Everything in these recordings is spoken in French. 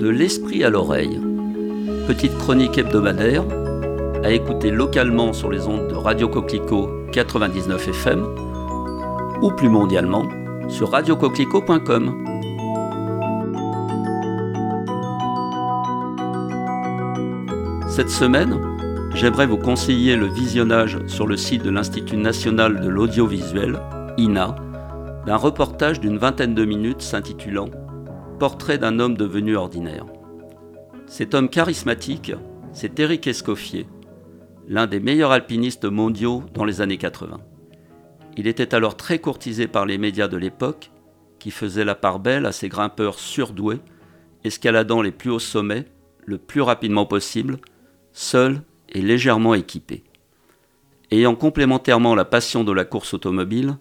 De l'esprit à l'oreille. Petite chronique hebdomadaire à écouter localement sur les ondes de Radio Coquelicot 99 FM ou plus mondialement sur radiocoquelicot.com. Cette semaine, j'aimerais vous conseiller le visionnage sur le site de l'Institut national de l'audiovisuel, INA, d'un reportage d'une vingtaine de minutes s'intitulant Portrait d'un homme devenu ordinaire. Cet homme charismatique, c'est Eric Escoffier, l'un des meilleurs alpinistes mondiaux dans les années 80. Il était alors très courtisé par les médias de l'époque, qui faisaient la part belle à ces grimpeurs surdoués, escaladant les plus hauts sommets le plus rapidement possible, seuls et légèrement équipés. Ayant complémentairement la passion de la course automobile,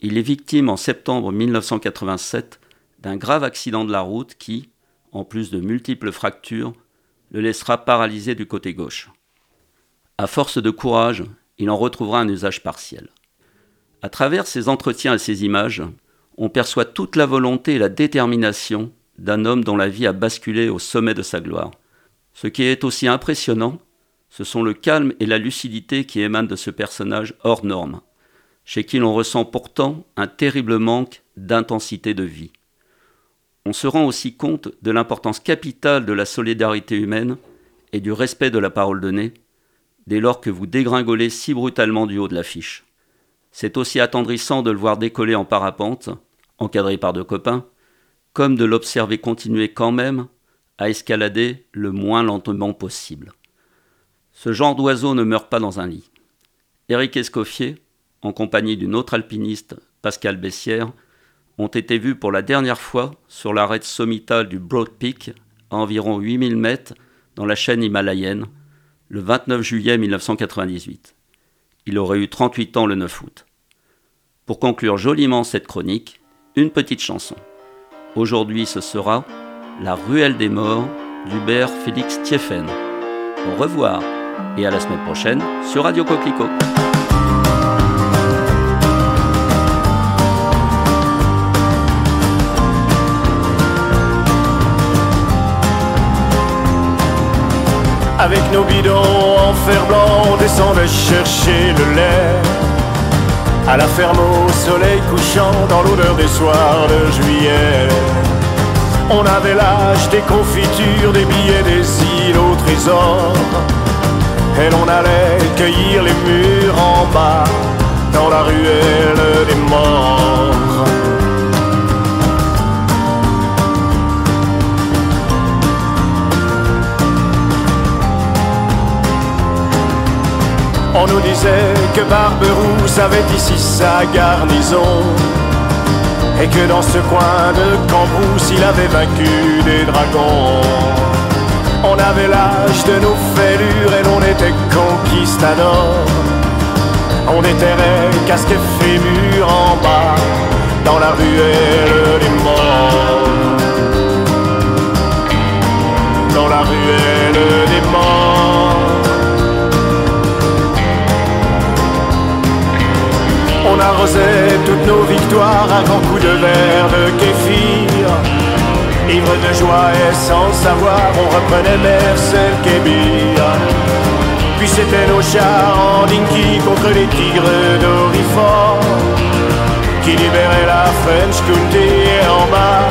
il est victime en septembre 1987 d'un grave accident de la route qui, en plus de multiples fractures, le laissera paralysé du côté gauche. À force de courage, il en retrouvera un usage partiel. À travers ces entretiens et ces images, on perçoit toute la volonté et la détermination d'un homme dont la vie a basculé au sommet de sa gloire. Ce qui est aussi impressionnant, ce sont le calme et la lucidité qui émanent de ce personnage hors norme, chez qui l'on ressent pourtant un terrible manque d'intensité de vie. On se rend aussi compte de l'importance capitale de la solidarité humaine et du respect de la parole donnée, dès lors que vous dégringolez si brutalement du haut de l'affiche. C'est aussi attendrissant de le voir décoller en parapente, encadré par deux copains, comme de l'observer continuer quand même à escalader le moins lentement possible. Ce genre d'oiseau ne meurt pas dans un lit. Éric Escoffier, en compagnie d'une autre alpiniste, Pascal Bessière, ont été vus pour la dernière fois sur l'arête sommitale du Broad Peak, à environ 8000 mètres, dans la chaîne himalayenne, le 29 juillet 1998. Il aurait eu 38 ans le 9 août. Pour conclure joliment cette chronique, une petite chanson. Aujourd'hui, ce sera La ruelle des morts d'Hubert Félix Thieffen. Au revoir et à la semaine prochaine sur Radio Coquelicot. Nos bidons en fer blanc, on chercher le lait. À la ferme au soleil couchant, dans l'odeur des soirs de juillet. On avait l'âge des confitures, des billets, des îles au trésor. Et l'on allait cueillir les murs en bas, dans la ruelle des morts. Nous disait que Barberousse avait ici sa garnison. Et que dans ce coin de Cambrousse il avait vaincu des dragons. On avait l'âge de nos fêlures et l'on était conquistadors. On déterrait casque et fémur en bas Dans la ruelle des morts. Dans la ruelle toutes nos victoires à grands coups de verre de kéfir. Ivre de joie et sans savoir, on reprenait Mercel Kébir. Puis c'était nos chars en dinky contre les tigres d'Orifort qui libéraient la French County en bas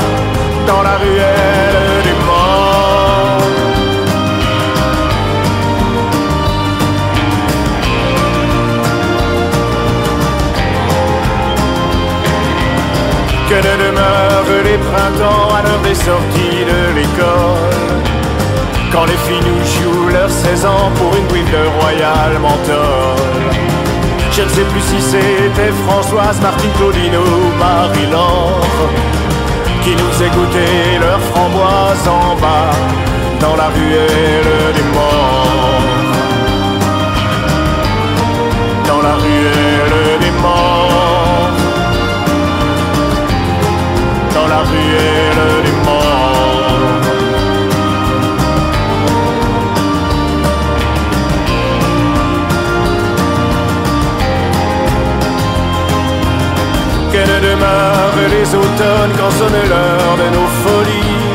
dans la ruelle printemps à l'heure des sorties de l'école. Quand les filles nous jouent leurs 16 ans pour une bouille de Royal Menthol. Je ne sais plus si c'était Françoise, Martine Claudine ou Marie-Laure qui nous écoutaient leurs framboises en bas dans la ruelle des morts. Dans la ruelle des morts. Demeurent les automnes quand sonne l'heure de nos folies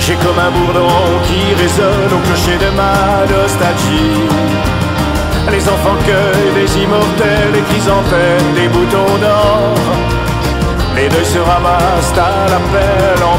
J'ai comme un bourdon qui résonne au clocher de ma nostalgie. Les enfants cueillent des immortels, des chrysanthèmes, des boutons d'or. Les deuils se ramassent à l'appel en